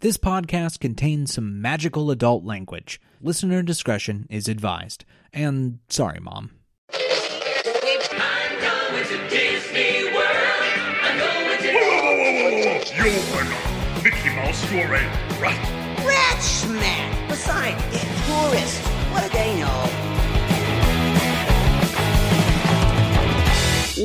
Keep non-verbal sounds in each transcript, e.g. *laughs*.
This podcast contains some magical adult language. Listener discretion is advised. And sorry, Mom. You are not Mickey Mouse, you're a rat. Rat smack! Besides, they're tourists. What do they know?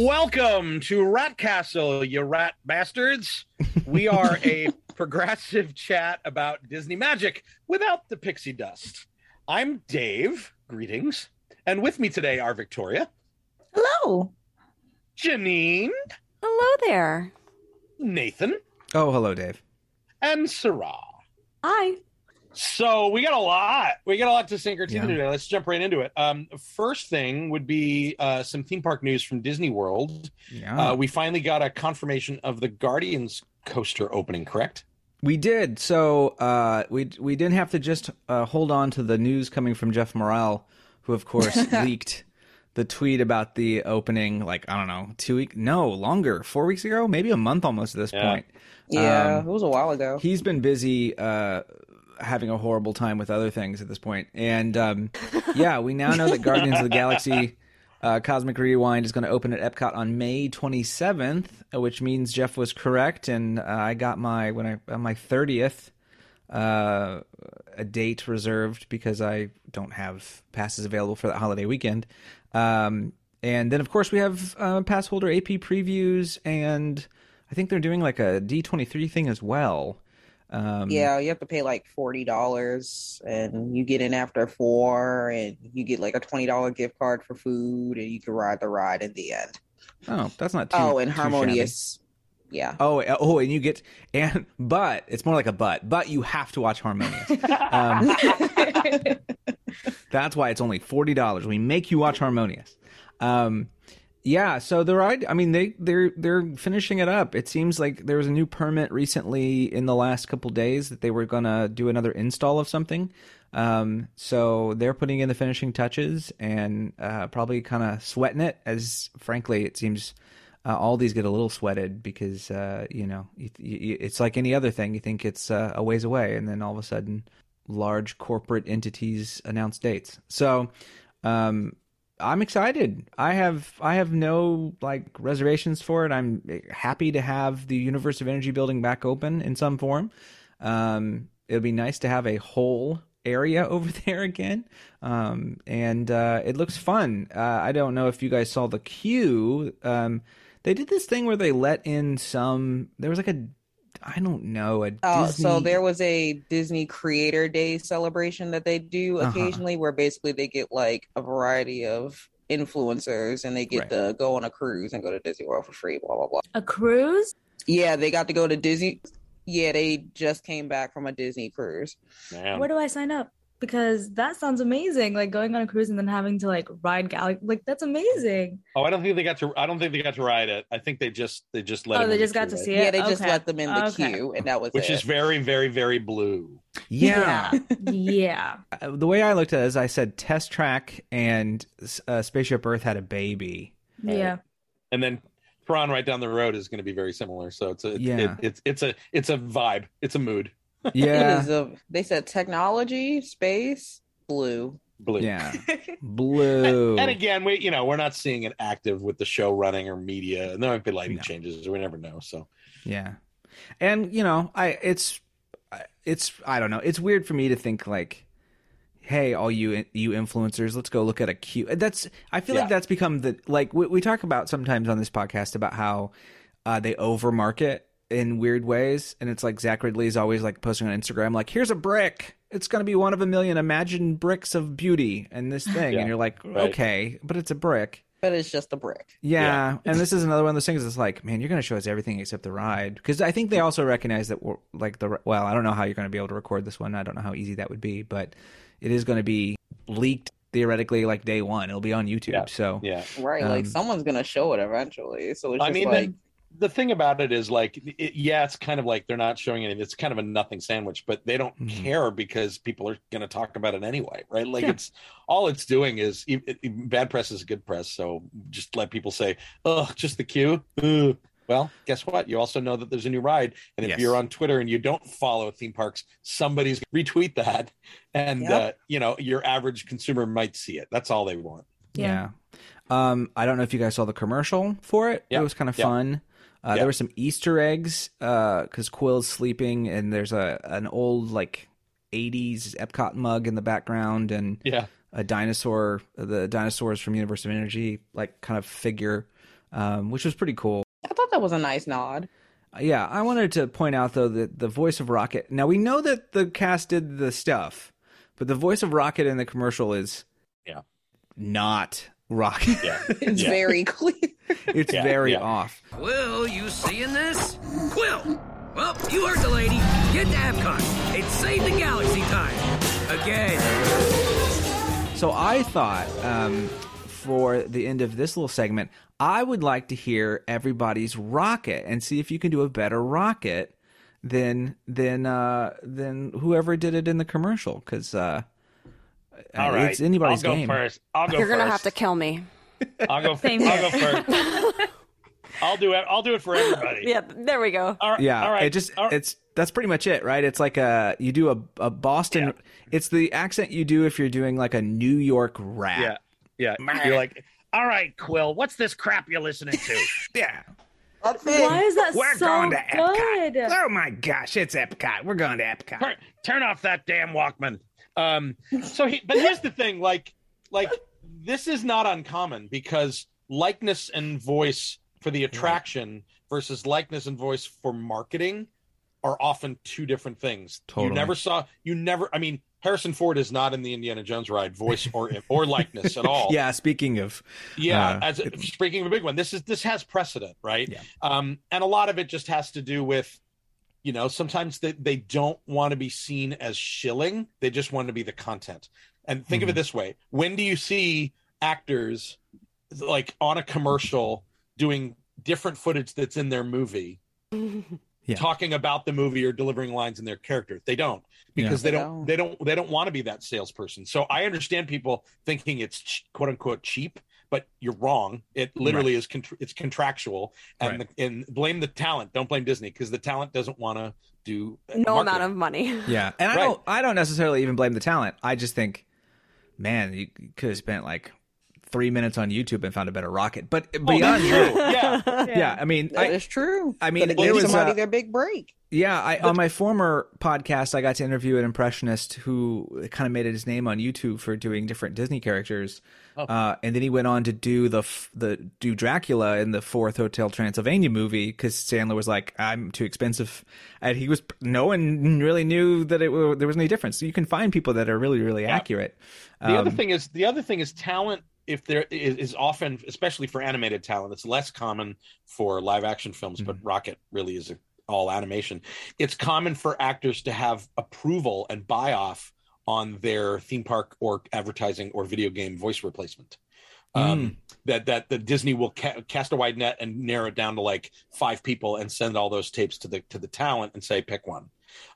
Welcome to Rat Castle, you rat bastards. We are a *laughs* progressive chat about Disney magic without the pixie dust. I'm Dave. Greetings. And with me today are Victoria, Hello. Janine, Hello there. Nathan, Oh, hello, Dave. and Sarah. Hi. So we got a lot. We got a lot to sink our teeth Yeah. into today. Let's jump right into it. Um, first thing would be uh, some theme park news from Disney World. Yeah. Uh, we finally got a confirmation of the Guardians coaster opening, correct? We did. So uh, we we didn't have to just uh, hold on to the news coming from Jeff Morrell, who of course *laughs* leaked the tweet about the opening. Like I don't know, two week, no longer, four weeks ago, maybe a month almost at this Yeah. point. Yeah, Um, it was a while ago. He's been busy uh, having a horrible time with other things at this point, and um, *laughs* yeah, we now know that Guardians of the Galaxy. Uh, Cosmic Rewind is going to open at Epcot on May 27th, which means Jeff was correct, and uh, I got my when I on my 30th uh, a date reserved because I don't have passes available for that holiday weekend. Um, and then, of course, we have uh, pass holder AP previews, and I think they're doing like a D23 thing as well. Um, yeah, you have to pay like forty dollars, and you get in after four, and you get like a twenty dollar gift card for food, and you can ride the ride in the end. Oh, that's not too. oh, and too shabby. harmonious. Yeah. Oh, uh, oh, and you get and but it's more like a but, but you have to watch Harmonious. Um, *laughs* That's why it's only forty dollars. We make you watch Harmonious. Um, yeah, so they're I mean, they they're they're finishing it up. It seems like there was a new permit recently in the last couple days that they were gonna do another install of something. Um, so they're putting in the finishing touches and uh, probably kind of sweating it. As frankly, it seems uh, all these get a little sweated because uh, you know it's like any other thing. You think it's uh, a ways away, and then all of a sudden, large corporate entities announce dates. So, um, I'm excited. I have I have no like reservations for it. I'm happy to have the Universe of Energy building back open in some form. Um, it'll be nice to have a whole area *laughs* over there again. Um, and uh, it looks fun. Uh, I don't know if you guys saw the queue. Um, they did this thing where they let in some. There was like a, I don't know, a Oh, Disney. so there was a Disney Creator Day celebration that they do Uh-huh. occasionally, where basically they get like a variety of influencers, and they get Right. to go on a cruise and go to Disney World for free. Blah blah blah. A cruise? Yeah, they got to go to Disney. Yeah, they just came back from a Disney cruise. Man. Where do I sign up? Because that sounds amazing. Like going on a cruise and then having to like ride Galaxy. Like that's amazing. Oh, I don't think they got to. I don't think they got to ride it. I think they just they just let. Oh, him they in the just got queue, to right? see Yeah, it? they just let them in the Okay. queue, and that was which it. is very, very, very blue. yeah. *laughs* yeah. Uh, the way I looked at it is I said Test Track and uh, Spaceship Earth had a baby. Yeah. And then Tron right down the road is going to be very similar. So it's a it- Yeah. it, it's it's a it's a vibe. It's a mood. It Yeah. is a, they said technology, space, blue. Blue. yeah. *laughs* Blue. And again, we you know we're not seeing it active with the show running or media, and there might be lighting No. changes. We never know. So Yeah. And you know, I it's it's I don't know. It's weird for me to think like hey, all you you influencers, let's go look at a queue. That's I feel Yeah. like that's become the like we, we talk about sometimes on this podcast about how uh, they overmarket in weird ways, and it's like Zach Riddley is always like posting on Instagram like, "Here's a brick. It's going to be one of a million. Imagine bricks of beauty and this thing," Yeah, and you're like, right. "Okay, but it's a brick." But it's just a brick. Yeah, and this is another one of those things. It's like, man, you're going to show us everything except the ride, because I think they also recognize that, we're, like the well, I don't know how you're going to be able to record this one. I don't know how easy that would be, but it is going to be leaked theoretically like day one. It'll be on YouTube. Yeah. So yeah, Right. Um, like someone's gonna show it eventually. So it's I just mean, like the, thing about it is like, it, yeah, it's kind of like they're not showing anything. It's kind of a nothing sandwich, but they don't Mhm. care because people are going to talk about it anyway, right? Like Yeah. it's all it's doing is it, it- bad press is good press. So just let people say, oh, just the queue. Ugh. Well, guess what? You also know that there's a new ride, and if Yes. you're on Twitter and you don't follow theme parks, somebody's gonna retweet that, and Yep. uh, you know your average consumer might see it. That's all they want. Yeah. Um, I don't know if you guys saw the commercial for it. Yeah. It was kind of Yeah. fun. Uh, Yeah. There were some Easter eggs because Quill's sleeping, and there's a an old like '80s Epcot mug in the background, and Yeah, a dinosaur, the dinosaurs from Universe of Energy, like kind of figure, um, which was pretty cool. I thought that was a nice nod. Uh, Yeah, I wanted to point out though that the voice of Rocket. Now we know that the cast did the stuff, but the voice of Rocket in the commercial is Yeah. not Rocket. yeah, *laughs* It's Yeah. very clear. it's Yeah, very yeah. off. Will, you seeing this? Quill! Well, you heard the lady. Get to Epcot. It's Save the Galaxy time. Again. So I thought um, for the end of this little segment, I would like to hear everybody's rocket and see if you can do a better rocket than than uh, than whoever did it in the commercial. Because uh, Uh, all right. it's anybody's I'll go game. first. I'll go You're first. gonna have to kill me. I'll go. *laughs* Same I'll here. go first. I'll do it. I'll do it for everybody. Yeah, there we go. All right. Yeah, All right. it just All right. it's that's pretty much it, right? It's like a you do a a Boston. It's the accent you do if you're doing like a New York rap. yeah, yeah. You're like, All right, Quill. What's this crap you're listening to? *laughs* Yeah. Why is that We're so going to Epcot. good? Oh my gosh, it's Epcot. We're going to Epcot. turn, turn off that damn Walkman. Um. So, he, but here's the thing, like, like this is not uncommon because likeness and voice for the attraction versus likeness and voice for marketing are often two different things. Totally. You never saw. You never. I mean, Harrison Ford is not in the Indiana Jones ride, voice or or likeness at all. *laughs* Yeah, speaking of Yeah, Uh, as speaking of a big one, this is this has precedent, right? Yeah. Um, and a lot of it just has to do with, you know, sometimes they, they don't want to be seen as shilling; they just want to be the content. And think of it Mm-hmm. this way: when do you see actors like on a commercial doing different footage that's in their movie? *laughs* Yeah. talking about the movie or delivering lines in their character they don't because Yeah. they They don't don't. they don't they don't want to be that salesperson so i understand people thinking it's ch- quote unquote cheap but you're wrong it literally is contr it's contractual and Right. the, and blame the talent don't blame disney because the talent doesn't want to do No amount of money. *laughs* Yeah, and I Right. don't. I don't necessarily even blame the talent. I just think, man, you could have spent like three minutes on YouTube and found a better rocket. But Oh, beyond that's that, true. yeah *laughs* yeah, I mean, That is I, true. I mean, it there gave was, somebody uh, their big break. yeah, I on my former podcast, I got to interview an impressionist who kind of made it his name on YouTube for doing different Disney characters. Oh. Uh, and then he went on to do the the do Dracula in the fourth Hotel Transylvania movie because Sandler was like, "I'm too expensive," and he was no one really knew that it wa- there was any difference. So you can find people that are really really Yeah. accurate. The other Um, thing is the other thing is talent. If there is, often, especially for animated talent, it's less common for live action films. But Mm-hmm. Rocket really is a, all animation. It's common for actors to have approval and buy off on their theme park or advertising or video game voice replacement. Mm. Um, that that the Disney will ca- cast a wide net and narrow it down to like five people and send all those tapes to the to the talent and say pick one.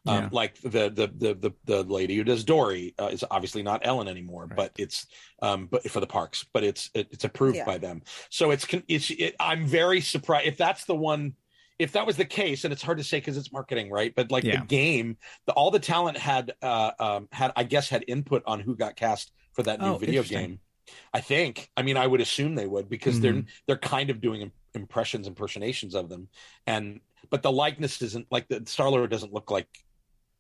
Um, Yeah. Like the, the the the the lady who does Dory uh, is obviously not Ellen anymore, Right. but it's um but for the parks, but it's it, it's approved Yeah. by them. So it's con- it's it, I'm very surprised if that's the one. If that was the case, and it's hard to say because it's marketing, right? But like Yeah. the game, the, all the talent had uh, um, had I guess had input on who got cast for that new Oh, video game. I think. I mean, I would assume they would because they're Mhm. they're kind of doing im- impressions, impersonations of them, and but the likeness isn't like the Star Lord doesn't look like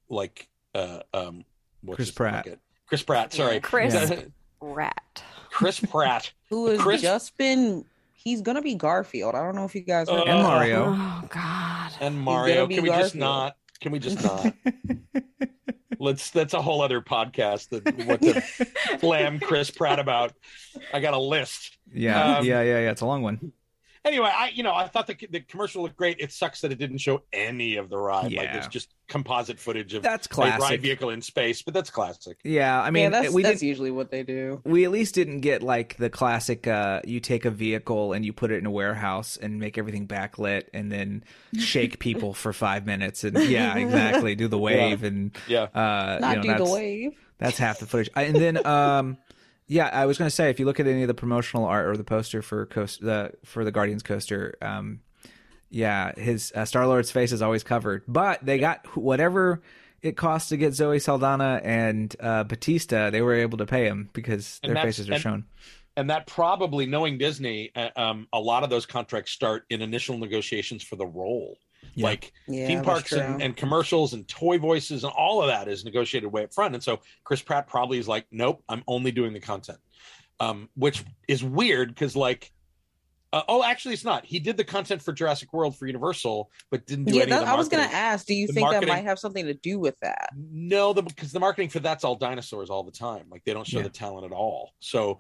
like uh um what's Chris Pratt. like it- Chris Pratt. Sorry, Chris Yeah. Rat. Chris *laughs* Pratt. Who has Chris- just been? He's gonna be Garfield. I don't know if you guys heard. Uh, and Mario. Oh God. and Mario. be Can we just not? Can we just not? *laughs* Let's. That's a whole other podcast. That what to *laughs* slam Chris Pratt about. I got a list. Yeah, Um, yeah, yeah, yeah. It's a long one. Anyway, I you know I thought the the commercial looked great. It sucks that it didn't show any of the ride. Like Yeah. it's just composite footage of That's a ride classic. vehicle in space, but that's classic. Yeah, I mean, yeah, that's we that's usually what they do. We at least didn't get like the classic. Uh, you take a vehicle and you put it in a warehouse and make everything backlit, and then shake *laughs* people for five minutes, and yeah, exactly, do the wave, and Yeah. uh, Not you know, do the wave. That's half the footage. I- And then, um, yeah, I was going to say, if you look at any of the promotional art or the poster for coast, the for the Guardians coaster, um, yeah, his uh, Star Lord's face is always covered. But they got whatever it cost to get Zoe Saldana and uh, Bautista. They were able to pay him because And their faces are and- shown. and that probably knowing disney uh, um, a lot of those contracts start in initial negotiations for the role Yeah. like Yeah, theme parks and, and commercials and toy voices and all of that is negotiated way up front and so chris pratt probably is like nope i'm only doing the content um, which is weird because like uh, oh actually it's not he did the content for jurassic world for universal but didn't do Yeah, any of that, the I was gonna ask. Do you the think that might have something to do with that? No, the because the marketing for that's all dinosaurs all the time. Like they don't show Yeah. the talent at all. So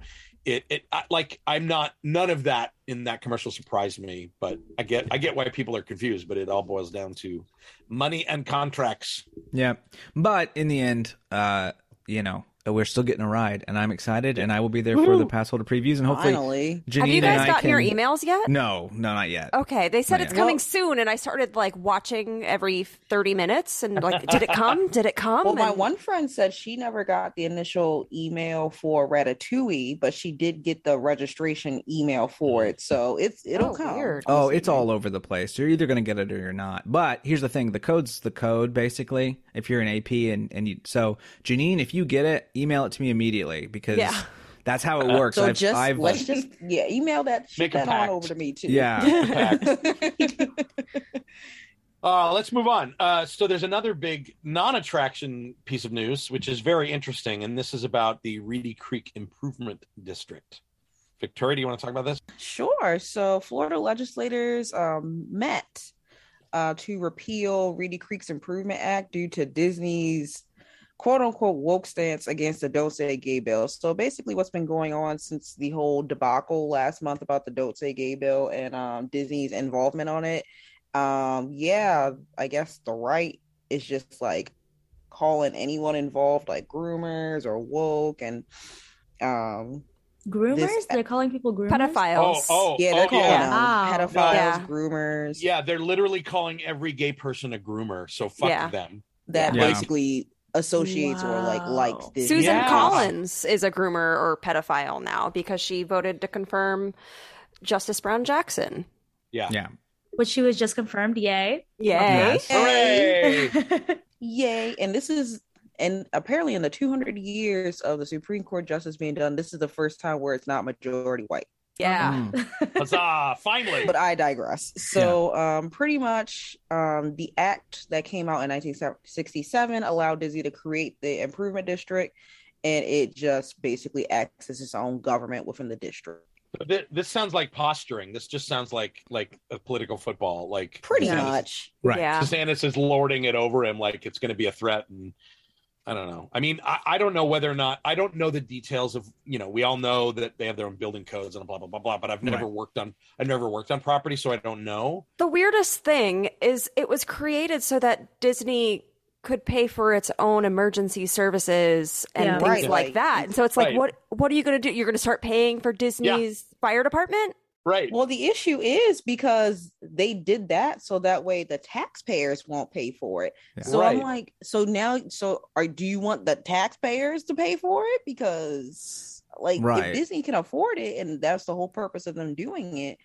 it it I, like I'm not none of that in that commercial surprised me. But I get I get why people are confused. But it all boils down to money and contracts. Yeah, but in the end, uh, you know, Uh, we're still getting a ride, and I'm excited, and I will be there for the pass holder previews, and hopefully, Finally. Janine Have you and guys I gotten can... your emails yet? No, no, not yet. Okay, they said Not it's yet. coming Well- soon, and I started like watching every thirty minutes, and like, did it come? Did it come? Well, my one friend said she never got the initial email for Ratatouille, but she did get the registration email for it. So it's it'll Oh, come. weird. Oh, it's all over the place. You're either going to get it or you're not. But here's the thing: the code's the code, basically. If you're an AP and and you, so Janine, if you get it, email it to me immediately because Yeah. that's how it works. So I've, just I've, let's just yeah, email that Make shit a that on over to me too. yeah. *laughs* *laughs* *laughs* Uh, let's move on. Uh, so there's another big non-attraction piece of news, which is very interesting, and this is about the Reedy Creek Improvement District. Victoria, do you want to talk about this? Sure. So Florida legislators um, met uh, to repeal Reedy Creek's Improvement Act due to Disney's quote unquote woke stance against the Don't Say Gay bill. So basically, what's been going on since the whole debacle last month about the Don't Say Gay bill and um, Disney's involvement on it. Um, yeah, I guess the right is just like calling anyone involved like groomers or woke and um Groomers? This- They're calling people groomers. pedophiles. Oh, oh, yeah, they're oh, calling yeah. them Wow. pedophiles, Yeah. groomers. Yeah, they're literally calling every gay person a groomer. So fuck Yeah. them. that Yeah. basically associates or like Wow. likes Disney. Susan Yeah. Collins is a groomer or pedophile now because she voted to confirm Justice Brown Jackson. Yeah. Yeah. Which she was just confirmed. Yay. Yay! Yes. Hooray! *laughs* Yay! And this is and apparently in the 200 years of the Supreme Court justice being done, this is the first time where it's not majority white. Yeah. Mm. Huzzah! *laughs* Finally. But I digress. So, um, pretty much, um, the act that came out in 1967 allowed Disney to create the improvement district, and it just basically acts as its own government within the district. Th- this sounds like posturing. This just sounds like like a political football. Like Pretty DeSantis- much. Right. Yeah. DeSantis is lording it over him like it's going to be a threat, and I don't know. I mean, I, I don't know whether or not I don't know the details of you know. We all know that they have their own building codes and blah blah blah blah. But I've never Right. worked on I've never worked on property, so I don't know. The weirdest thing is it was created so that Disney could pay for its own emergency services and Yeah. things Right. like Like- that. And so it's like, Right. what what are you going to do? You're going to start paying for Disney's fire department? Right. Well, the issue is because they did that so that way the taxpayers won't pay for it. Yeah. So I'm like, so now, so are do you want the taxpayers to pay for it? Because like, Right. if Disney can afford it, and that's the whole purpose of them doing it,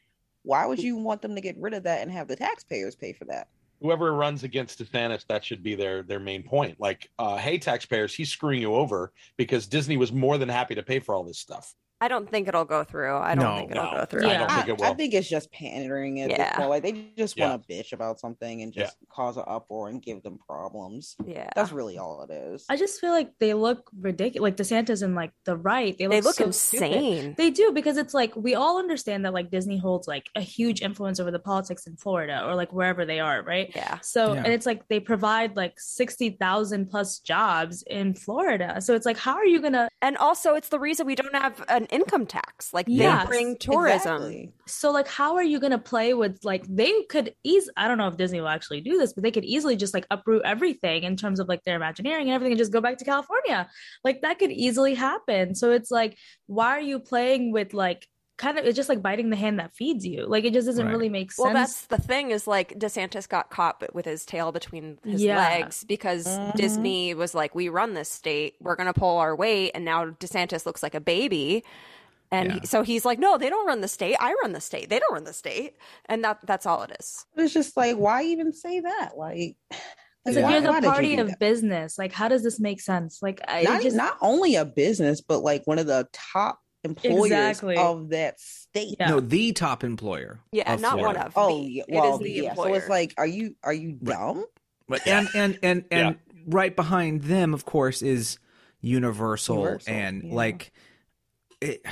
why would you want them to get rid of that and have the taxpayers pay for that? Whoever runs against DeSantis, that should be their their main point. Like, uh, hey, taxpayers, he's screwing you over because Disney was more than happy to pay for all this stuff. I don't think it'll go through. I don't No. think it'll No. go through. I don't think it will. I think it's just pandering at Yeah. this point. Like they just Yeah. want to bitch about something and just cause an uproar and give them problems. Yeah. That's really all it is. I just feel like they look ridiculous. Like DeSantis and like the right, they look, they look so stupid. insane. They do because it's like we all understand that like Disney holds like a huge influence over the politics in Florida or like wherever they are, right? Yeah. So Yeah. and it's like they provide like sixty thousand plus jobs in Florida. So it's like, how are you gonna? And also, it's the reason we don't have an income tax. Like, they Yes, bring tourism. Exactly. So like, how are you gonna play with like they could ease? I don't know if Disney will actually do this, but they could easily just like uproot everything in terms of like their Imagineering and everything and just go back to California. Like that could easily happen. So it's like, why are you playing with like? Kind of, it's just like biting the hand that feeds you. Like it just doesn't Right. really make sense. Well, that's the thing is like DeSantis got caught with his tail between his Yeah. legs because Mhm. Disney was like, we run this state, we're going to pull our weight. And now DeSantis looks like a baby. And Yeah. he, so he's like, no, they don't run the state. I run the state. They don't run the state. And that that's all it is. It's just like, why even say that? Like, It's why- like you're why the did you party of that? business. Like, how does this make sense? Like, I not, just not only a business, but like one of the top employers Exactly. of that state. Yeah. No, the top employer. Yeah, of not one of. Oh, the. yeah. It Well, is the yeah. employer. So it's like, are you are you dumb? But and and and and right behind them, of course, is Universal, Universal, and yeah. like it,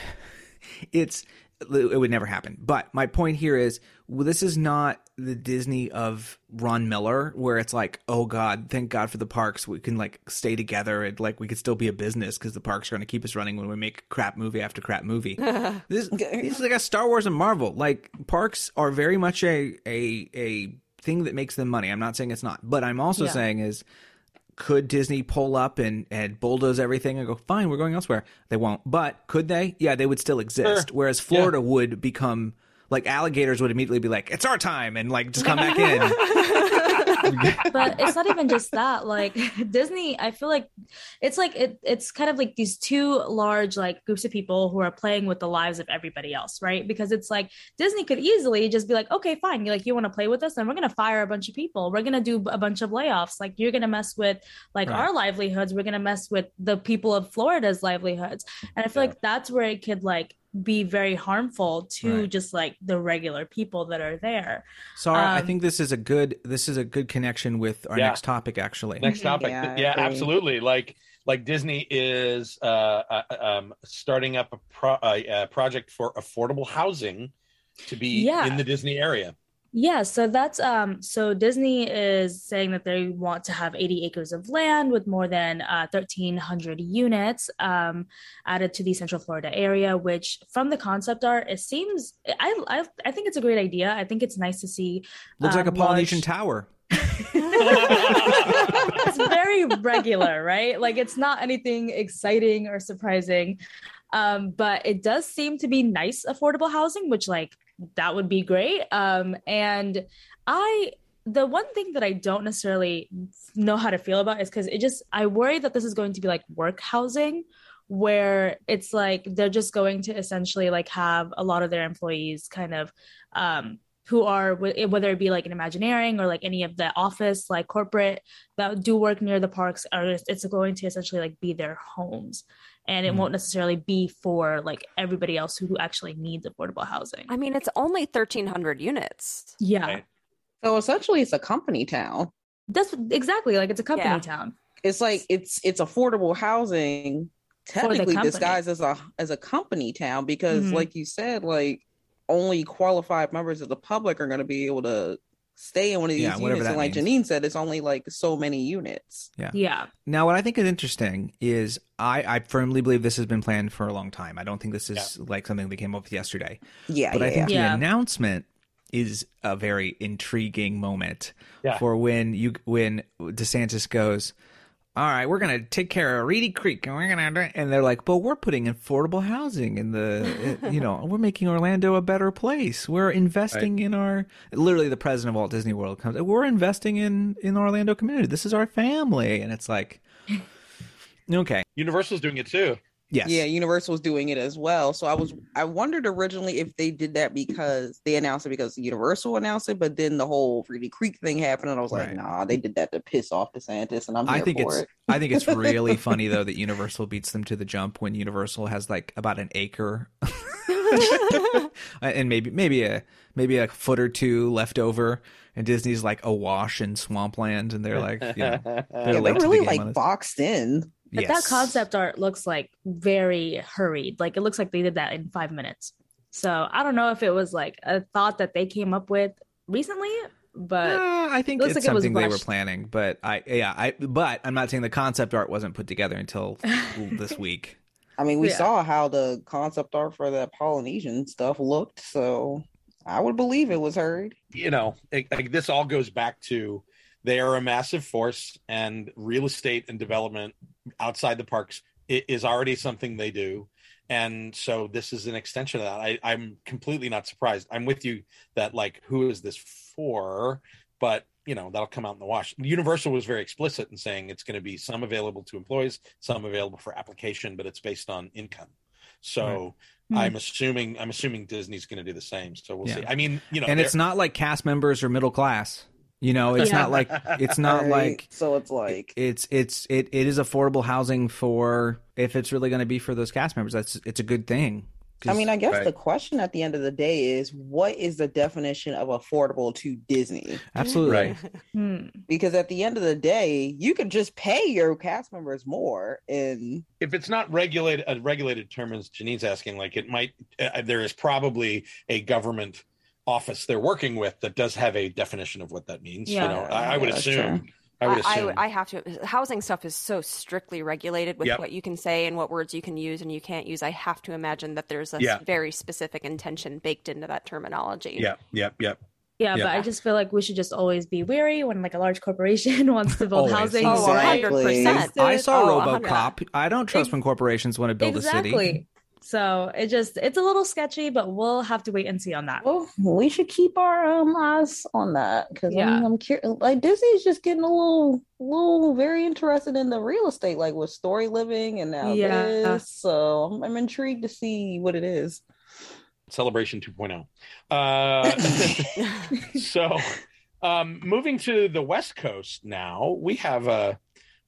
it's it would never happen. But my point here is, well, this is not the Disney of Ron Miller, where it's like, oh God, thank God for the parks, we can like stay together and like we could still be a business because the parks are going to keep us running when we make crap movie after crap movie. *laughs* this, this is like a Star Wars and Marvel. Like parks are very much a a a thing that makes them money. I'm not saying it's not, but I'm also Yeah. saying is could Disney pull up and, and bulldoze everything and go, fine, we're going elsewhere? They won't. But could they? Yeah, they would still exist. Sure. Whereas Florida would become like alligators would immediately be like, it's our time and like just come back in. *laughs* *laughs* but it's not even just that like disney i feel like it's like it, it's kind of like these two large like groups of people who are playing with the lives of everybody else right? Because it's like disney could easily just be like okay fine you like you want to play with us? Then we're going to fire a bunch of people. We're going to do a bunch of layoffs. Like you're going to mess with like Right. our livelihoods. We're going to mess with the people of florida's livelihoods. And i feel like that's where it could like be very harmful to Right. just like the regular people that are there Sarah, I Um, think this is a good this is a good connection with our Yeah. next topic actually. Next topic. Yeah, Yeah, absolutely. Like like Disney is uh, uh, um, starting up a, pro- a, a project for affordable housing to be Yeah. in the Disney area. Yeah, so that's um so Disney is saying that they want to have 80 acres of land with more than uh 1300 units um added to the Central Florida area which from the concept art it seems I I, I think it's a great idea. I think it's nice to see Looks like a um, Polynesian large- tower. *laughs* *laughs* it's very regular, right? Like it's not anything exciting or surprising. Um, but it does seem to be nice, affordable housing, which like that would be great. Um, and I the one thing that I don't necessarily know how to feel about is because it just I worry that this is going to be like work housing where it's like they're just going to essentially like have a lot of their employees kind of um who are whether it be like an imagineering or like any of the office like corporate that do work near the parks are it's going to essentially like be their homes and it Mm. won't necessarily be for like everybody else who, who actually needs affordable housing I mean, it's only 1,300 units. yeah Right. So essentially, it's a company town. that's exactly like it's a company Yeah. town It's like it's it's affordable housing, technically disguised as a as a company town because, Mhm. like you said, like only qualified members of the public are going to be able to stay in one of these Yeah, units. And like means. Janine said, it's only like so many units. yeah Yeah. Now, what I think is interesting is I, I firmly believe this has been planned for a long time. I don't think this is like something that came up with yesterday. Yeah, but yeah, I think yeah. the Yeah. announcement is a very intriguing moment Yeah. for when you when DeSantis goes, "All right, we're gonna take care of Reedy Creek, and we're gonna," do-" and they're like, "But we're putting affordable housing in the, eh, you know, we're making Orlando a better place. We're investing in our." Literally, the president of Walt Disney World comes, "We're investing in in Orlando community. This is our family," and it's like, *laughs* okay, Universal's doing it too. Yes, Yeah, Universal's doing it as well. So I was I wondered originally if they did that because they announced it because Universal announced it, but then the whole Reedy Creek thing happened, and I was like, nah, they did that to piss off DeSantis, and I'm here I think for it's it. I think it's really *laughs* funny though that Universal beats them to the jump when Universal has like about an acre *laughs* *laughs* and maybe maybe a maybe a foot or two left over and Disney's like awash in swampland and they're like you know, they're Yeah, they're the really like boxed in. But Yes. that concept art looks like very hurried. Like it looks like they did that in five minutes. So I don't know if it was like a thought that they came up with recently, but Uh, I think looks it's like it was something they were planning, but I yeah, I but I'm not saying the concept art wasn't put together until *laughs* this week. I mean, we Yeah. saw how the concept art for the Polynesian stuff looked, so I would believe it was hurried. you know, it, like this all goes back to they are a massive force, and real estate and development outside the parks is already something they do. And so this is an extension of that. I, I'm completely not surprised. I'm with you that like who is this for? But you know that'll come out in the wash. Universal was very explicit in saying it's going to be some available to employees, some available for application, but it's based on income. So Hmm. I'm assuming I'm assuming Disney's going to do the same. So we'll Yeah. see. I mean, you know, and it's not like cast members or middle class. You know, it's Yeah. not like it's not *laughs* Right? like so it's like it's it's it, it is affordable housing for if it's really going to be for those cast members. That's it's a good thing. I mean, I guess Right. the question at the end of the day is what is the definition of affordable to Disney? absolutely Right. *laughs* Hmm. Because at the end of the day, you can just pay your cast members more and if it's not regulated a regulated term as Janine's asking, like it might uh, there is probably a government office they're working with that does have a definition of what that means. Yeah. you know, I, I would Yeah, assume. I would I, assume. I have to. Housing stuff is so strictly regulated with Yep. what you can say and what words you can use and you can't use. I have to imagine that there's a Yeah. very specific intention baked into that terminology. yeah, yeah, yeah. Yeah, Yeah. but I just feel like we should just always be wary when like a large corporation *laughs* wants to build housing. Oh, Exactly. 100%. I saw Oh, RoboCop. I don't trust when corporations want to build a city. Exactly. So it just it's a little sketchy, but we'll have to wait and see on that. well, we should keep our um, eyes on that because Yeah. I'm, I'm curious. Like Disney's just getting a little, little very interested in the real estate, like with Storyliving and now Yeah. this. So I'm, I'm intrigued to see what it is. Celebration 2.0. Uh, *laughs* *laughs* so, um, moving to the West Coast now, we have a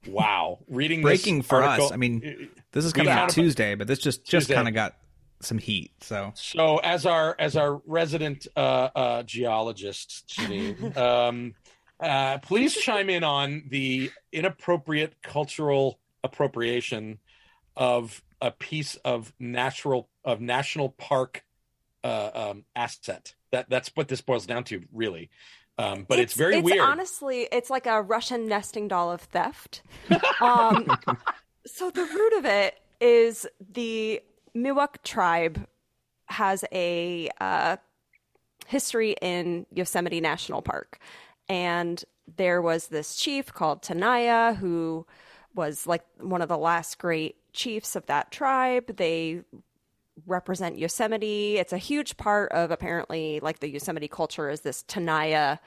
wow reading this Breaking for article- us. I mean, This is coming out Tuesday, but this just just kind of got some heat. So So, as our as our resident uh, uh, geologist, Janine, *laughs* um, uh, please chime in on the inappropriate cultural appropriation of a piece of natural of national park uh, um, asset. That that's what this boils down to, really. Um, but it's, very it's weird. Honestly, it's like a Russian nesting doll of theft. *laughs* um, so the root of it is the Miwok tribe has a uh, history in Yosemite National Park, and there was this chief called Tenaya who was like one of the last great chiefs of that tribe. They represent Yosemite. It's a huge part of apparently like the Yosemite culture is this Tenaya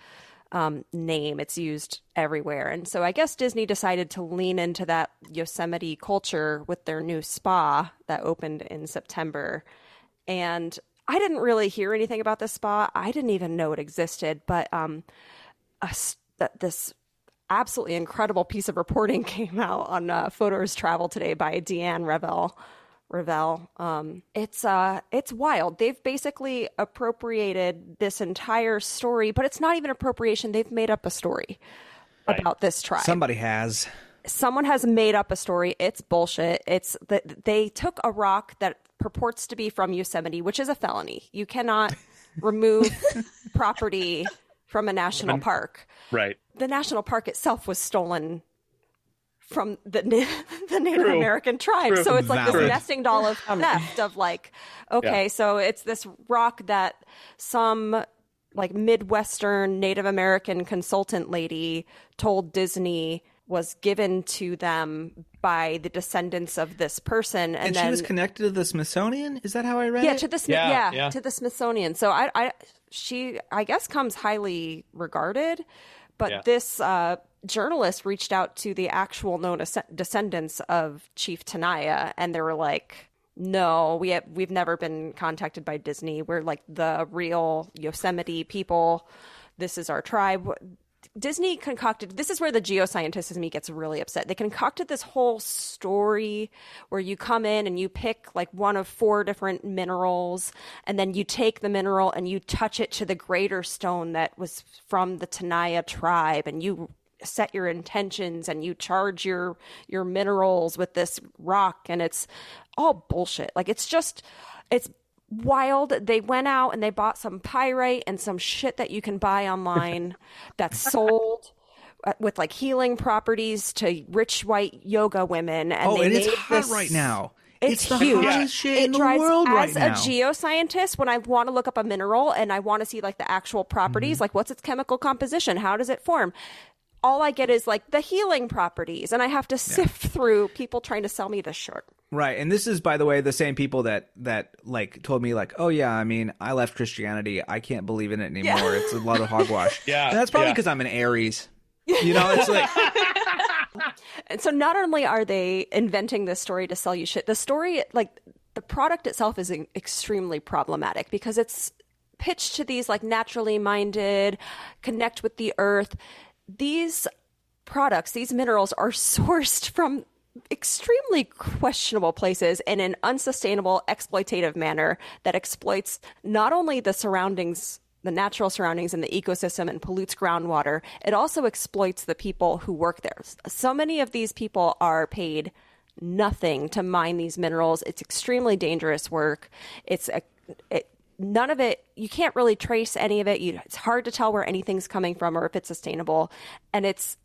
um, name. It's used everywhere. And so I guess Disney decided to lean into that Yosemite culture with their new spa that opened in September. And I didn't really hear anything about this spa. I didn't even know it existed, but um, a this absolutely incredible piece of reporting *laughs* came out on uh, Fodor's Travel today by Deanne Revel. Revel. Um, it's uh, it's wild. They've basically appropriated this entire story, but it's not even appropriation. They've made up a story about this tribe somebody has. someone has made up a story. It's bullshit. It's that they took a rock that purports to be from Yosemite, which is a felony. You cannot *laughs* remove property from a national park. right. The national park itself was stolen from the *laughs* the Native True. American tribe. True. So it's like Valid. this nesting doll of theft of like, okay, Yeah. so it's this rock that some like Midwestern Native American consultant lady told Disney was given to them by the descendants of this person, and, And, then she was connected to the Smithsonian. Is that how I read yeah it? to the Yeah, yeah, yeah. to the Smithsonian. So I, I she I guess comes highly regarded, but Yeah. this uh, journalist reached out to the actual known as- descendants of Chief Tenaya, and they were like. No, we have we've never been contacted by Disney. We're like the real Yosemite people. This is our tribe. Disney concocted this is where the geoscientist in me gets really upset. They concocted this whole story where you come in and you pick like one of four different minerals and then you take the mineral and you touch it to the greater stone that was from the Tenaya tribe and you set your intentions and you charge your your minerals with this rock and it's all bullshit. Like it's just it's wild. They went out and they bought some pyrite and some shit that you can buy online *laughs* that's sold uh, with like healing properties to rich white yoga women. And oh, they and it's hot this- right now. It's, the huge. it drives world as right a geoscientist when I want to look up a mineral and I want to see like the actual properties, Mm-hmm. like what's its chemical composition, how does it form. All I get is like the healing properties, and I have to sift through people trying to sell me this shirt. Right, and this is, by the way, the same people that that like told me like, oh yeah, I mean, I left Christianity, I can't believe in it anymore. Yeah. It's a lot of hogwash. *laughs* Yeah, and that's probably yeah. because I'm an Aries. *laughs* You know, it's like And so not only are they inventing this story to sell you shit, the story like the product itself is extremely problematic because it's pitched to these like naturally minded, connect with the earth. These products, these minerals are *laughs* sourced from extremely questionable places in an unsustainable, exploitative manner that exploits not only the surroundings, the natural surroundings and the ecosystem and pollutes groundwater, it also exploits the people who work there. So many of these people are paid nothing to mine these minerals. It's extremely dangerous work. It's a, it, none of it you can't really trace any of it. You, it's hard to tell where anything's coming from or if it's sustainable. And it's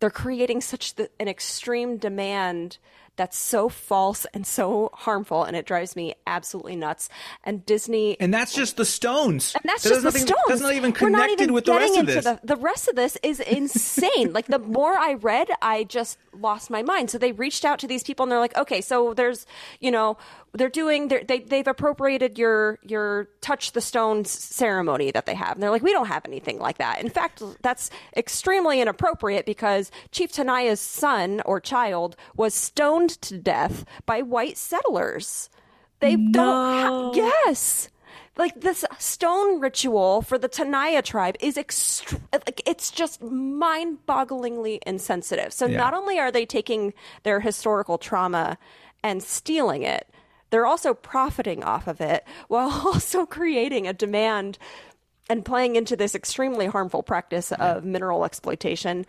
they're creating such the, an extreme demand that's so false and so harmful and it drives me absolutely nuts and disney And that's just the stones. and that's That just has the nothing- stones. That's not even We're not connected even with the rest of this. The, the rest of this is insane. like the more I read, I just lost my mind. So they reached out to these people and they're like, okay, so there's, you know, they're doing, they're, they they've appropriated your your touch the stones ceremony that they have. And they're like, we don't have anything like that. In fact, that's extremely inappropriate because Chief Tenaya's son or child was stoned to death by white settlers. They don't. Ha- yes like this stone ritual for the Tenaya tribe is extr like it's just mind-bogglingly insensitive. So Yeah. not only are they taking their historical trauma and stealing it, they're also profiting off of it *laughs* while also creating a demand and playing into this extremely harmful practice of mineral exploitation.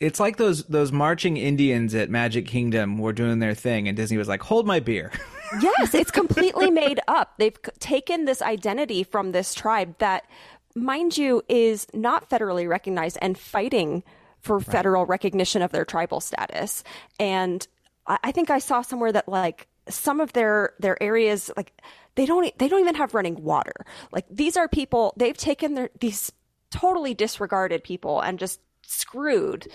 It's like those those marching Indians at Magic Kingdom were doing their thing, and Disney was like, "Hold my beer." *laughs* Yes, it's completely made up. They've taken this identity from this tribe that, mind you, is not federally recognized and fighting for federal recognition of their tribal status. And I, I think I saw somewhere that like some of their their areas like they don't they don't even have running water. Like these are people they've taken their these totally disregarded people and just screwed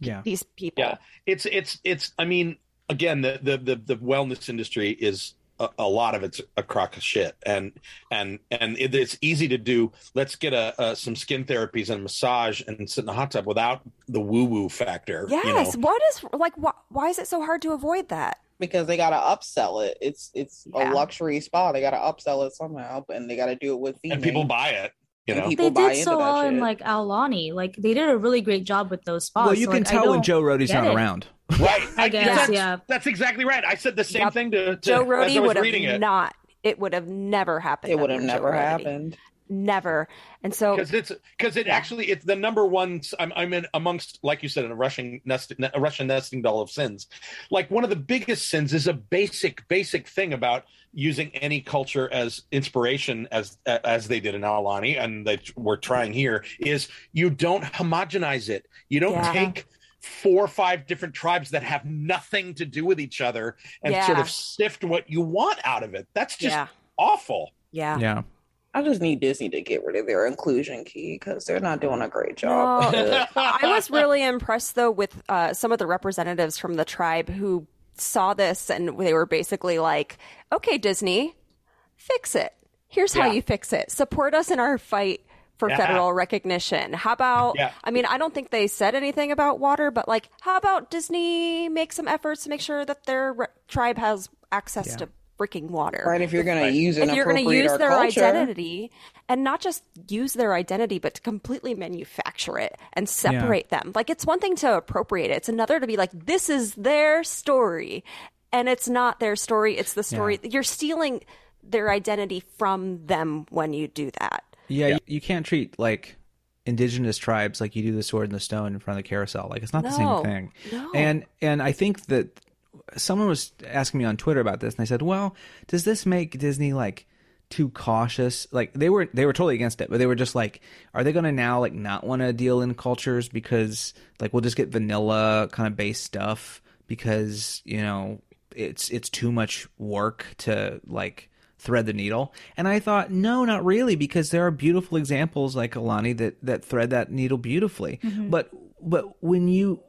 Yeah. these people. Yeah, it's it's it's. I mean, again, the the the, the wellness industry is a, a lot of it's a crock of shit, and and and it, it's easy to do. Let's get a, a some skin therapies and a massage and sit in a hot tub without the woo woo factor. you Yes. know? What is like? Wh- why is it so hard to avoid that? because they gotta upsell it. It's it's Yeah. a luxury spa. They gotta upsell it somehow, and they gotta do it with fee and people buy it. You know, they did so that well in shit. like Aulani. Like they did a really great job with those spots. well, you so, can like, tell when Joe Rohde's not it. around. *laughs* right? I guess, that's, yeah. that's exactly right. I said the same Yep. thing to, to Joe as I Rohde would reading have it. not. It would have never happened. It would have under Joe never Rohde. Happened. Never. And so because it's because it actually it's the number one I'm, I'm in amongst like you said in a russian nest a russian nesting doll of sins like one of the biggest sins is a basic basic thing about using any culture as inspiration as as they did in Aulani and they were trying here is you don't homogenize it you don't Yeah. take four or five different tribes that have nothing to do with each other and sort of sift what you want out of it that's just Yeah. awful yeah. Yeah. I just need Disney to get rid of their inclusion key because they're not doing a great job. No. *laughs* I was really impressed though with uh, some of the representatives from the tribe who saw this and they were basically like, "Okay, Disney, fix it. Here's how Yeah. you fix it. Support us in our fight." For Yeah. federal recognition. How about, Yeah. I mean, I don't think they said anything about water, but like, how about Disney make some efforts to make sure that their re- tribe has access to freaking water? right? If you're gonna Right. use and if you're going to appropriate use their culture, identity and not just use their identity but to completely manufacture it and separate them like it's one thing to appropriate it it's another to be like this is their story and it's not their story it's the story you're stealing their identity from them when you do that Yeah, You, you can't treat like indigenous tribes like you do the sword and the stone in front of the carousel. Like it's not the same thing. no. And and I think that someone was asking me on Twitter about this, and I said, "Well, does this make Disney like too cautious?" Like they were they were totally against it, but they were just like, "Are they going to now like not want to deal in cultures because like we'll just get vanilla kind of base stuff because you know it's it's too much work to like." thread the needle and i thought no not really because there are beautiful examples like Aulani that that thread that needle beautifully mm-hmm. but but when you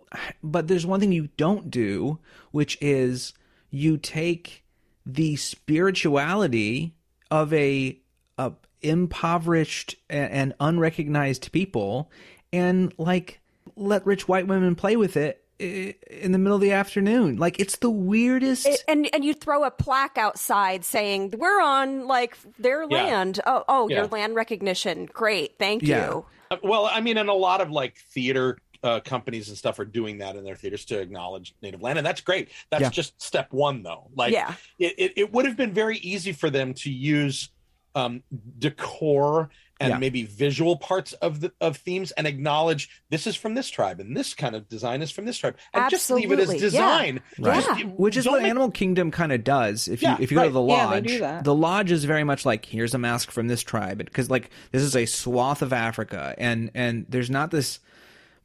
but there's one thing you don't do which is you take the spirituality of a, a impoverished a- and unrecognized people and like let rich white women play with it in the middle of the afternoon. Like it's the weirdest. It- and and you throw a plaque outside saying we're on like their Yeah. land. Oh, oh, your land recognition. Great, thank Yeah. you. Uh, Well, I mean, in a lot of like theater uh, companies and stuff are doing that in their theaters to acknowledge native land, and that's great. That's Yeah. just step one, though. Like, Yeah. it, it, it would have been very easy for them to use um, decor and Yeah. maybe visual parts of the of themes and acknowledge this is from this tribe and this kind of design is from this tribe, and just leave it as Absolutely, yeah. design. Right. Just- Which is what make- Animal Kingdom kind of does. If you if you go to the lodge, do the lodge is very much like here's a mask from this tribe because like this is a swath of Africa, and and there's not this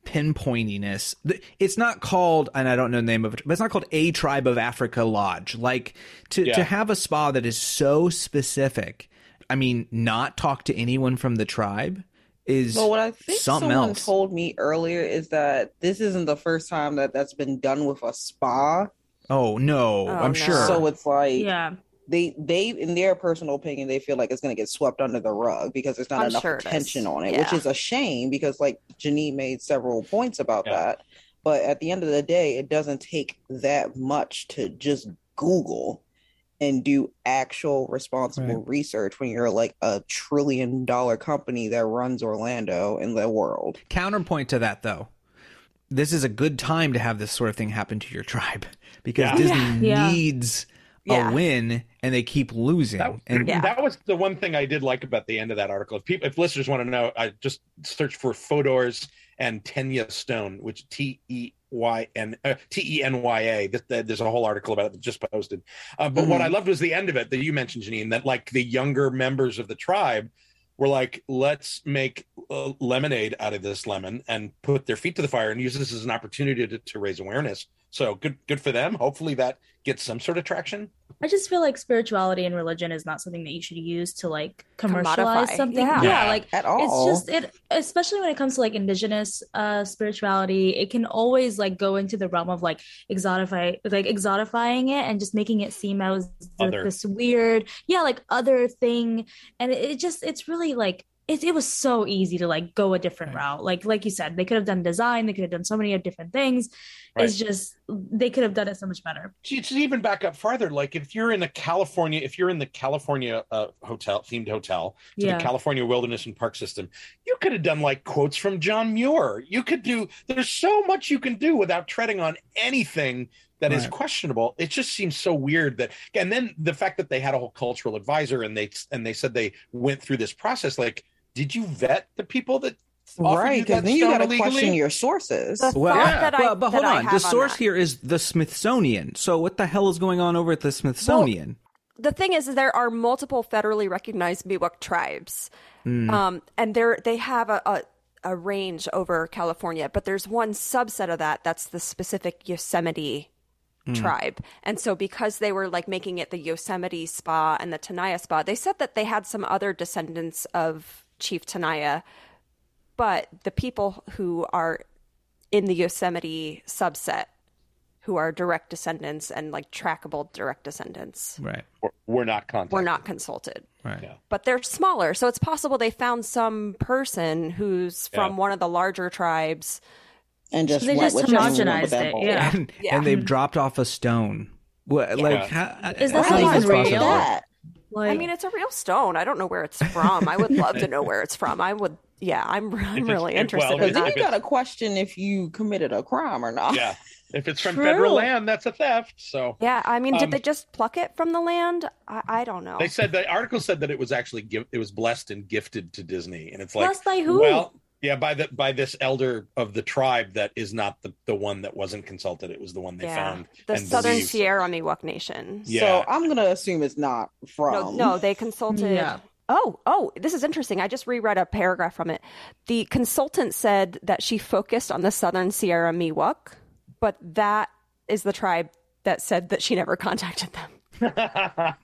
pinpointiness. It's not called, and I don't know the name of it, but it's not called a tribe of Africa lodge. Like to Yeah. to have a spa that is so specific. I mean, not talk to anyone from the tribe is Well, what I think something someone else. told me earlier is that this isn't the first time that that's been done with a spa. oh no, Oh, I'm no. sure. So it's like Yeah. They they in their personal opinion they feel like it's going to get swept under the rug because there's not I'm enough sure it is. attention on it, which is a shame because like Janine made several points about Yeah. that. But at the end of the day, it doesn't take that much to just Google and do actual responsible Right. research when you're like a trillion dollar company that runs Orlando in the world. Counterpoint to that, though, this is a good time to have this sort of thing happen to your tribe *laughs* because Yeah. Disney Yeah. needs Yeah. a win and they keep losing. That, and Yeah. that was the one thing I did like about the end of that article. If people, if listeners want to know, I just search for Fodor's and Tenya Stone, which T E Y N uh, T E N Y A. Th- th- There's a whole article about it that just posted. Uh, but what Mhm. I loved was the end of it that you mentioned, Janine. That like the younger members of the tribe were like, let's make uh, lemonade out of this lemon and put their feet to the fire and use this as an opportunity to, to raise awareness. So good, good for them. Hopefully that gets some sort of traction. I just feel like spirituality and religion is not something that you should use to like commercialize Commodify. something. Yeah. Yeah, Yeah. like At all. it's just it especially when it comes to like indigenous uh spirituality it can always like go into the realm of like exotify like exotifying it and just making it seem as Other. this weird yeah like other thing and it, it just it's really like it, it was so easy to like go a different Right. route like like you said they could have done design they could have done so many different things it's just they could have done it so much better to, to even back up farther, like if you're in a California, if you're in the California uh, hotel themed hotel, to Yeah. the California Wilderness and Park System, you could have done like quotes from John Muir. You could do. There's so much you can do without treading on anything that is Right. questionable. It just seems so weird that, and then the fact that they had a whole cultural advisor and they and they said they went through this process. Like, did you vet the people that? offered right you because then you got to question your sources. The well, thought that I- well, but hold I on the source that- here is the Smithsonian. So what the hell is going on over at the Smithsonian? the thing is, is there are multiple federally recognized Miwok tribes, um, and they're they have a, a a range over California, but there's one subset of that that's the specific Yosemite tribe, and so because they were like making it the Yosemite Spa and the Tenaya Spa, they said that they had some other descendants of Chief Tenaya, but the people who are in the Yosemite subset who are direct descendants and like trackable direct descendants right. We're- We're not contacted. were not consulted. Right. Yeah. But they're smaller, so it's possible they found some person who's from Yeah. one of the larger tribes. and just They just homogenized it, yeah. And, Yeah. and they've dropped off a stone. What, like, how, Is that how even this real? possible? That. Like I mean, it's a real stone. I don't know where it's from. I would love to know where it's from. I would, yeah, I'm, I'm it's- really if- interested well, in then you got to question if you committed a crime or not. Yeah. If it's from True. federal land, that's a theft. So Yeah, I mean, did Um, they just pluck it from the land? I, I don't know. They said the article said that it was actually give, it was blessed and gifted to Disney, and it's like Blessed by who? Well, yeah, by the by this elder of the tribe that is not the the one that wasn't consulted. It was the one they yeah, found. the and Southern believed. Sierra Miwok Nation. Yeah. So I'm gonna assume it's not from. No, no, they consulted. Yeah. Oh, oh, this is interesting. I just reread a paragraph from it. The consultant said that she focused on the Southern Sierra Miwok, but that is the tribe that said that she never *laughs* contacted them. *laughs*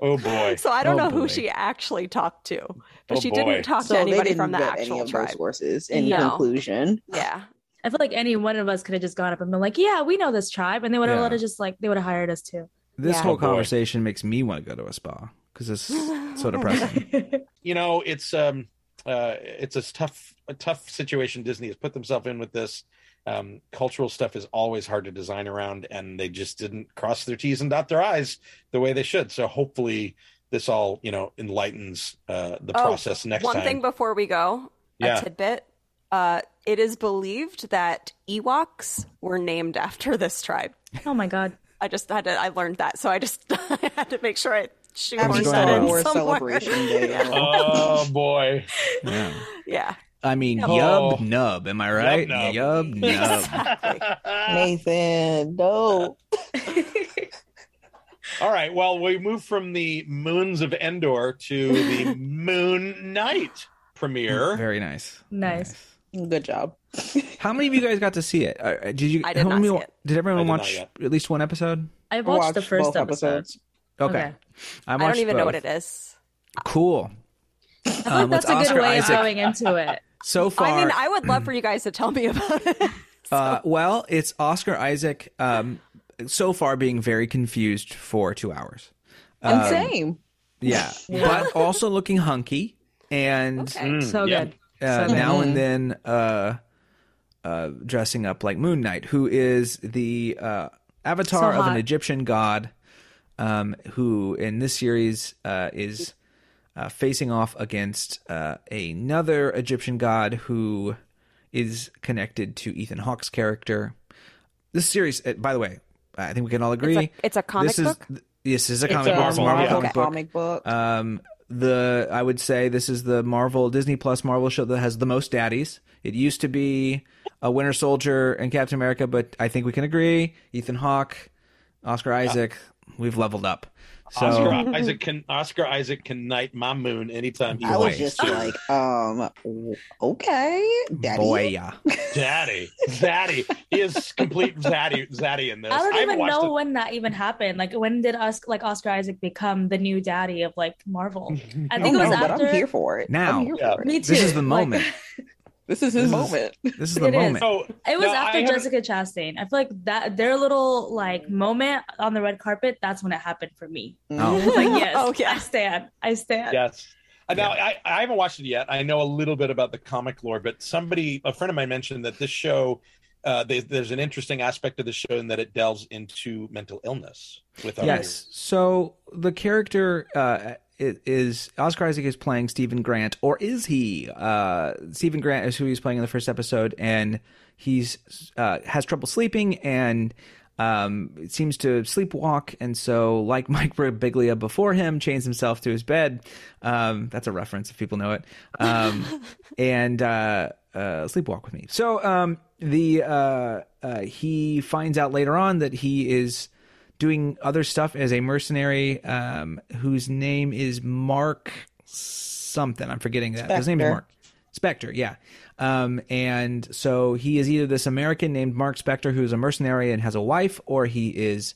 oh boy. So I don't Oh, know boy. who she actually talked to, but Oh, she boy. didn't talk So to they anybody didn't from the vet any actual of tribe. those sources. In No. conclusion, Yeah. I feel like any one of us could have just gone up and been like, "Yeah, we know this tribe," and they would have Yeah. let us just like they would have hired us too. This Yeah. whole Oh, conversation makes me want to go to a spa because it's so *laughs* depressing. *laughs* you know, it's um, uh, it's a tough, a tough situation Disney has put themselves in with this. um, cultural stuff is always hard to design around, and they just didn't cross their T's and dot their I's the way they should. So hopefully, this all you know enlightens uh, the Oh, process next One time. One thing before we go, Yeah. a tidbit. Uh, it is believed that Ewoks were named after this tribe. Oh my god. I just had to. I learned that, so I just *laughs* I had to make sure I Happy shoehorned that in Wars somewhere. Celebration Day. *laughs* oh boy, Yeah. Yeah, I mean, Oh. yub nub. Am I right? nub. Yub nub. exactly. *laughs* Nathan, no. All right. Well, we move from the moons of Endor to the *laughs* Moon Knight premiere. Very nice. Nice. Good job. *laughs* How many of you guys got to see it? Uh, did you? I did not many- see it. Did everyone did watch at least one episode? I watched, the first episode. episodes. Okay. Okay. I, I don't even know what it is. Cool. I feel Um, that's a good Oscar way Isaac. of going into *laughs* it. So far, I mean, I would love for you guys to tell me about it. Uh, well, it's Oscar Isaac. Um, so far, being very confused for two hours. Um, Insane. *laughs* Yeah, but also looking hunky and Okay. So yeah. good. uh, So now Mhm. and then uh, uh, dressing up like Moon Knight, who is the uh, avatar So of an. Egyptian god, um, who in this series uh, is uh, facing off against uh, another Egyptian god who is connected to Ethan Hawke's character. This series, uh, by the way, I think we can all agree. it's a comic this is, book? This is a comic a book. A Marvel Marvel comic book. comic book. Um, the I would say this is the Marvel Disney Plus Marvel show that has the most daddies. It used to be a Winter Soldier and Captain America, but I think we can agree Ethan Hawke, Oscar Isaac, we've leveled up. So Oscar *laughs* Isaac can Oscar Isaac can knight my moon anytime he I wants. was just like, um, okay, daddy. boy, *laughs* yeah. Daddy, Zaddy. He is complete Zaddy, Zaddy in this. I don't haven't even know it. when that even happened. Like when did us like Oscar Isaac become the new daddy of like Marvel? *laughs* I I think it was but after I'm here for it. Now. Here Yeah. for it. me too. This is the Like, moment. This is This his is- moment. *laughs* This is the It is. moment. So It was no, after Jessica Chastain. I feel like that their little like moment on the red carpet. That's when it happened for me. Oh. Like, yes, *laughs* Oh, yeah. I stand. I stand. Yes. Uh, Now I, I haven't watched it yet. I know a little bit about the comic lore, but somebody, a friend of mine, mentioned that this show, uh, they, there's an interesting aspect of the show in that it delves into mental illness with Yes. So the character uh, i- is Oscar Isaac is playing Steven Grant, or is he? Uh, Steven Grant is who he's playing in the first episode, and he's uh, has trouble sleeping and. Um, seems to sleepwalk, and so, like *laughs* Mike Birbiglia before him, chains himself to his bed. Um, that's a reference if people know it. Um, *laughs* and uh, uh, sleepwalk with me. So um, the uh, uh, he finds out later on that he is doing other stuff as a mercenary um, whose name is Mark something. I'm forgetting that. His name is Marc Spector, yeah. Um, and so he is either this American named Marc Spector who is a mercenary and has a wife, or he is.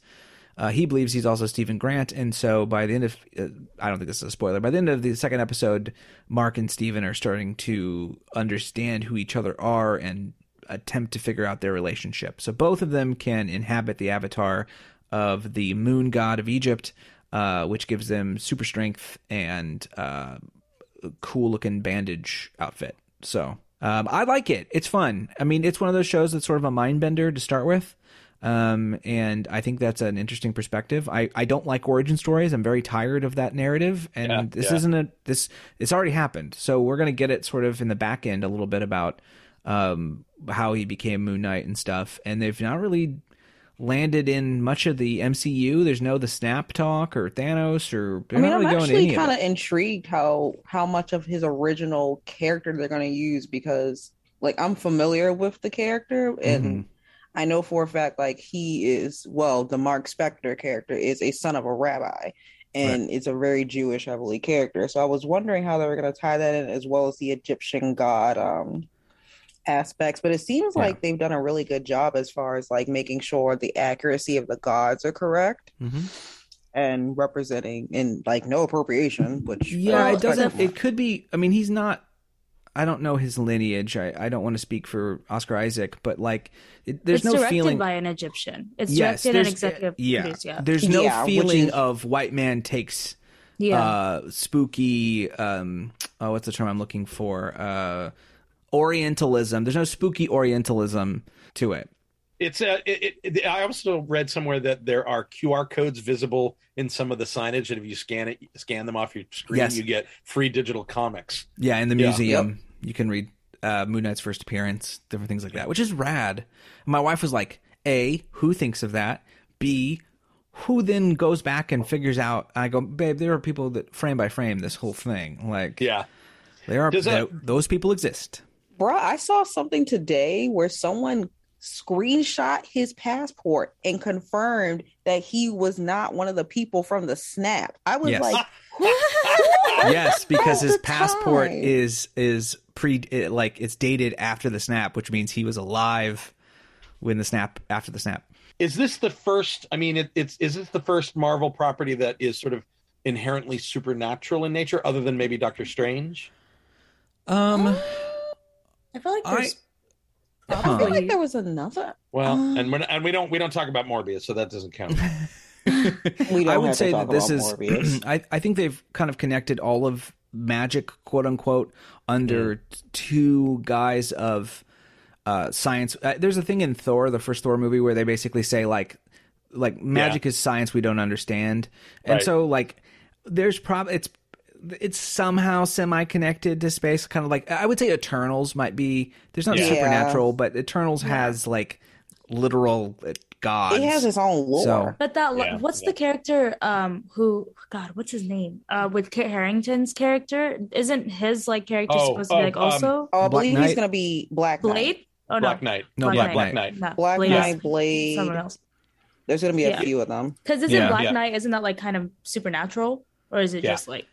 Uh, he believes he's also Steven Grant, and so by the end of, uh, I don't think this is a spoiler. By the end of the second episode, Mark and Stephen are starting to understand who each other are and attempt to figure out their relationship. So both of them can inhabit the avatar of the moon god of Egypt, uh, which gives them super strength and uh, a cool looking bandage outfit. So um, I like it. It's fun. I mean, it's one of those shows that's sort of a mind bender to start with. Um, and I think that's an interesting perspective. I, I don't like origin stories. I'm very tired of that narrative. And Yeah, this yeah. isn't a this. It's already happened. So we're gonna get it sort of in the back end a little bit about um, how he became Moon Knight and stuff. And they've not really landed in much of the MCU. There's no the Snap talk or Thanos or I mean, I'm really actually kind of intrigued how how much of his original character they're going to use because, like, I'm familiar with the character and Mhm. I know for a fact, like, he is well, the Marc Spector character is a son of a rabbi, and it's a very Jewish heavily character. So I was wondering how they were going to tie that in, as well as the Egyptian god um aspects. But it seems Yeah. like they've done a really good job as far as like making sure the accuracy of the gods are correct Mhm. and representing in like no appropriation, which Yeah, it doesn't. from It could be. I mean, he's not. I don't know his lineage. I, I don't want to speak for Oscar Isaac, but like, it, there's it's no directed feeling. by an Egyptian. It's yes, directed and there's- executive yeah, produced. Yeah. There's no Yeah, feeling is- of white man takes Yeah. uh, spooky. Um, oh, what's the term I'm looking for? Uh, Orientalism. There's no spooky Orientalism to it. It's a. It, it, I also read somewhere that there are QR codes visible in some of the signage, and if you scan it, scan them off your screen, Yes. you get free digital comics. Yeah, in the Yeah. museum, you can read uh, Moon Knight's first appearance, different things like that, which is rad. My wife was like, "A, who thinks of that? B, who then goes back and figures out?" I go, "Babe, there are people that frame by frame this whole thing. Like, Yeah, there are that- tho- those people exist." Bruh, I saw something today where someone screenshot his passport and confirmed that he was not one of the people from the snap. I was Yes. like, *laughs* yes, because his passport time. is is pre it, like it's dated after the snap, which means he was alive when the snap after the snap. is this the first? I mean, it, it's is this the first Marvel property that is sort of inherently supernatural in nature, other than maybe Doctor Strange? Um, I feel like I- there's I feel like there was another. Well, Uh. and we're, and we don't we don't talk about Morbius, so that doesn't count. *laughs* We don't I would say that this is. *clears throat* I I think they've kind of connected all of magic, quote unquote, under t- two guys of uh, science. Uh, there's a thing in Thor, the first Thor movie, where they basically say like, like magic is science we don't understand, and Right. so like, there's probably it's it's somehow semi connected to space, kind of like I would say Eternals might be. There's not Yeah. supernatural, but Eternals has like literal uh, gods. it has its own lore. So- But that Yeah, what's yeah. the character um who God, what's his name? Uh with Kit Harington's character? Isn't his like character Oh, supposed to be oh, like um, also oh, I Black believe he's gonna be Black Knight. Blade? Oh no. Black Knight. No, Black Black Knight. Black Knight. No, Black Blade Knight, Blade. someone else. There's gonna be a Yeah. few of them. Because isn't Yeah. Black Yeah. Knight isn't that like kind of supernatural? Or is it Yeah. just like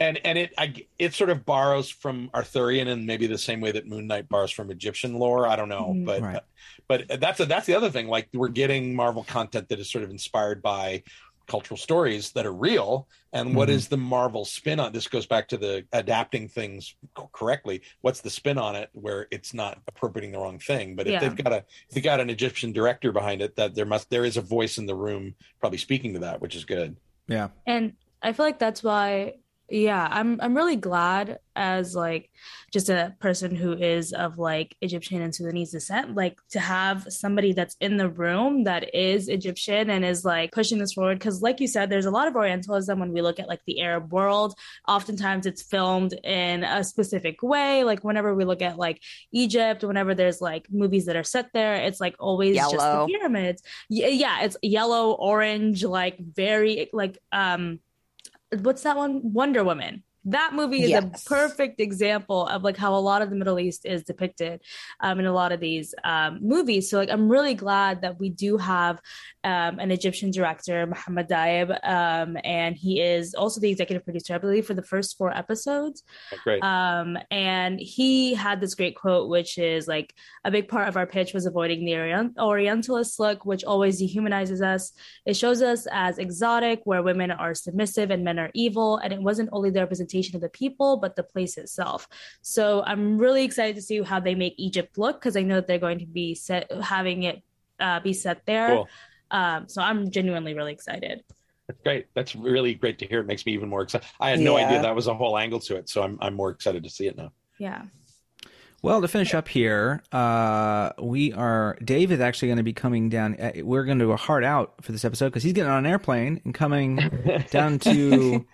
and and it I, it sort of borrows from Arthurian and maybe the same way that Moon Knight borrows from Egyptian lore. I don't know, Mhm. but Right. but that's a, that's the other thing. Like we're getting Marvel content that is sort of inspired by cultural stories that are real. And what Mhm. is the Marvel spin on this? Goes back to the adapting things co- correctly. What's the spin on it where it's not appropriating the wrong thing? But if Yeah. they've got a if they got an Egyptian director behind it, that there must there is a voice in the room probably speaking to that, which is good. yeah. and I feel like that's why yeah, I'm I'm really glad as like just a person who is of like Egyptian and Sudanese descent, like to have somebody that's in the room that is Egyptian and is like pushing this forward. Cause like you said, there's a lot of Orientalism when we look at like the Arab world. Oftentimes it's filmed in a specific way. Like whenever we look at like Egypt, whenever there's like movies that are set there, it's like always just the pyramids. Yeah, yeah, it's yellow, orange, like very like um what's that one? Wonder Woman. That movie is Yes. a perfect example of like how a lot of the Middle East is depicted um, in a lot of these um, movies. So like I'm really glad that we do have um, an Egyptian director, Mohamed Diab, um, and he is also the executive producer, I believe, for the first four episodes. Great. Um, and he had this great quote, which is like a big part of our pitch was avoiding the Orient- Orientalist look, which always dehumanizes us. It shows us as exotic, where women are submissive and men are evil. And it wasn't only the representation of the people, but the place itself. So I'm really excited to see how they make Egypt look because I know that they're going to be set having it uh, be set there. Cool. Um, so I'm genuinely really excited. That's great. That's really great to hear. It makes me even more excited. I had no Yeah. idea that was a whole angle to it, so I'm I'm more excited to see it now. Yeah. Well, to finish up here, uh, we are. Dave is actually going to be coming down. Uh, we're going to do a hard out for this episode because he's getting on an airplane and coming *laughs* down to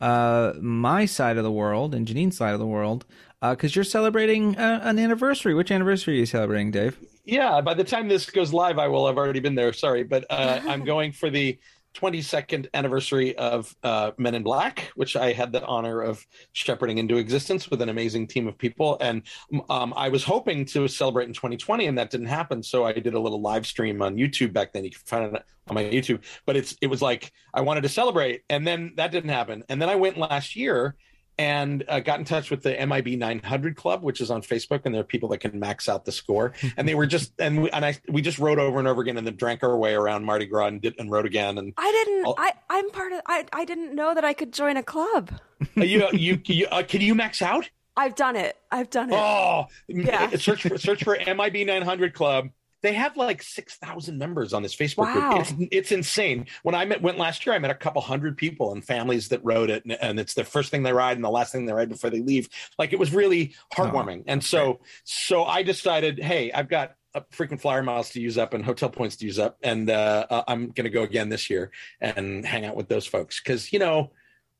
uh, my side of the world and Janine's side of the world because you're celebrating uh, an anniversary. Which anniversary are you celebrating, Dave? Yeah, by the time this goes live, I will have already been there. Sorry, but uh, *laughs* I'm going for the 22nd anniversary of uh, Men in Black, which I had the honor of shepherding into existence with an amazing team of people. And um, I was hoping to celebrate in 2020, and that didn't happen. So I did a little live stream on YouTube back then. You can find it on my YouTube. But it's it was like I wanted to celebrate, and then that didn't happen. And then I went last year and uh, got in touch with the MIB 900 Club, which is on Facebook, and there are people that can max out the score. *laughs* And they were just and we, and I we just rode over and over again, and then drank our way around Mardi Gras and did and rode again. And I didn't. Oh. I I'm part of. I I didn't know that I could join a club. uh, you you, you uh, can you max out? I've done it. I've done it. Oh, Yeah. search for search for MIB 900 Club. They have like six thousand members on this Facebook Wow. group. It's, it's insane. When I met, went last year, I met a couple hundred people and families that rode it, and, and it's the first thing they ride and the last thing they ride before they leave. Like it was really heartwarming. and so, so I decided, hey, I've got uh, frequent flyer miles to use up and hotel points to use up, and uh, uh, I'm going to go again this year and hang out with those folks because you know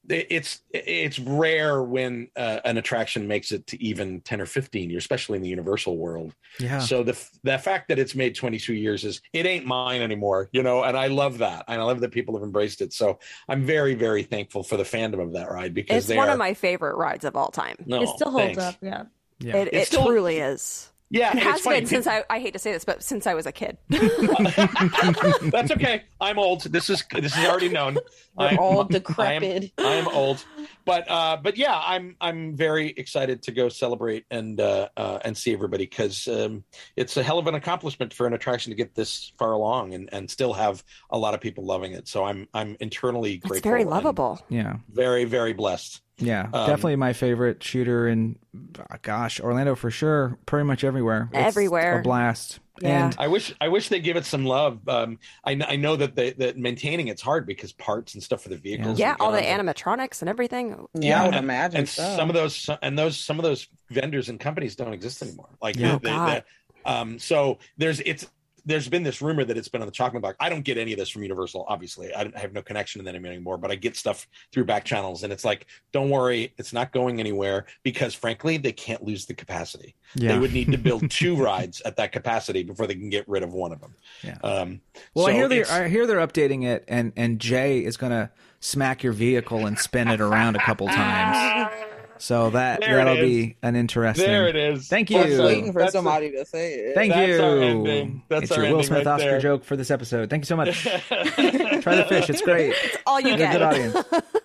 it's it's rare when uh, an attraction makes it to even 10 or 15 years, especially in the Universal world. Yeah. So the the fact that it's made 22 years is it ain't mine anymore, you know, and I love that. And I love that people have embraced it. So I'm very very thankful for the fandom of that ride because It's one are of my favorite rides of all time. no, it still holds thanks. up. Yeah. Yeah. It, It's it still- truly *laughs* is. Yeah, It and has it's funny. been since I, I hate to say this, but since I was a kid. *laughs* That's okay. I'm old. This is this is already known. We're I'm- all *laughs* I am, decrepit. I am old, but uh, but yeah, I'm I'm very excited to go celebrate and uh, uh, and see everybody because um, it's a hell of an accomplishment for an attraction to get this far along and, and still have a lot of people loving it. So I'm I'm internally grateful. It's very lovable. yeah. Very very blessed. Yeah, Um, definitely my favorite shooter, and uh, gosh, Orlando for sure. Pretty much everywhere. It's Everywhere. a blast. Yeah. And I wish I wish they give it some love. Um, I, I know that they, that maintaining it's hard because parts and stuff for the vehicles. Yeah, and all the and- animatronics and everything. Yeah, I would and- imagine and so. some of those and those some of those vendors and companies don't exist anymore like Yeah. the- Oh, the- God. the- um so there's it's there's been this rumor that it's been on the chocolate block i don't get any of this from universal obviously i, I have no connection to them anymore but i get stuff through back channels and it's like don't worry it's not going anywhere because frankly they can't lose the capacity yeah. they would need to build *laughs* two rides at that capacity before they can get rid of one of them Yeah. um well, so I hear they're I hear they're updating it, and and Jay is gonna smack your vehicle and spin it around a couple times. *laughs* So that There that'll be an interesting. there it is Thank I was waiting for That's a- somebody to say it. Thank That's you. our ending. That's it's our your Will ending Smith right Oscar there. joke for this episode. Thank you so much. *laughs* Try the fish. It's great. All you You're a good get. audience.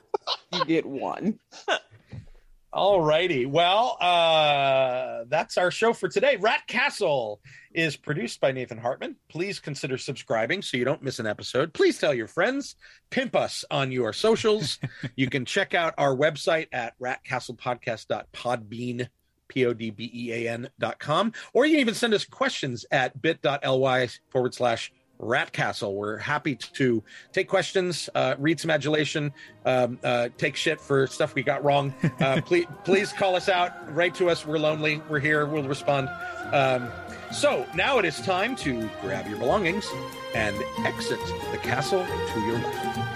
*laughs* you get one. All righty. Well, uh, that's our show for today. Rat Castle is produced by Nathan Hartman. Please consider subscribing so you don't miss an episode. Please tell your friends. Pimp us on your socials. *laughs* you can check out our website at ratcastlepodcast.podbean. P-O-D-B-E-A-N dot com. Or you can even send us questions at bit.ly forward slash ratcastle. We're happy to take questions, uh, read some adulation, um, uh, take shit for stuff we got wrong. Uh, *laughs* please, please call us out. Write to us. We're lonely. We're here. We'll respond. Um, so now it is time to grab your belongings and exit the castle to your left.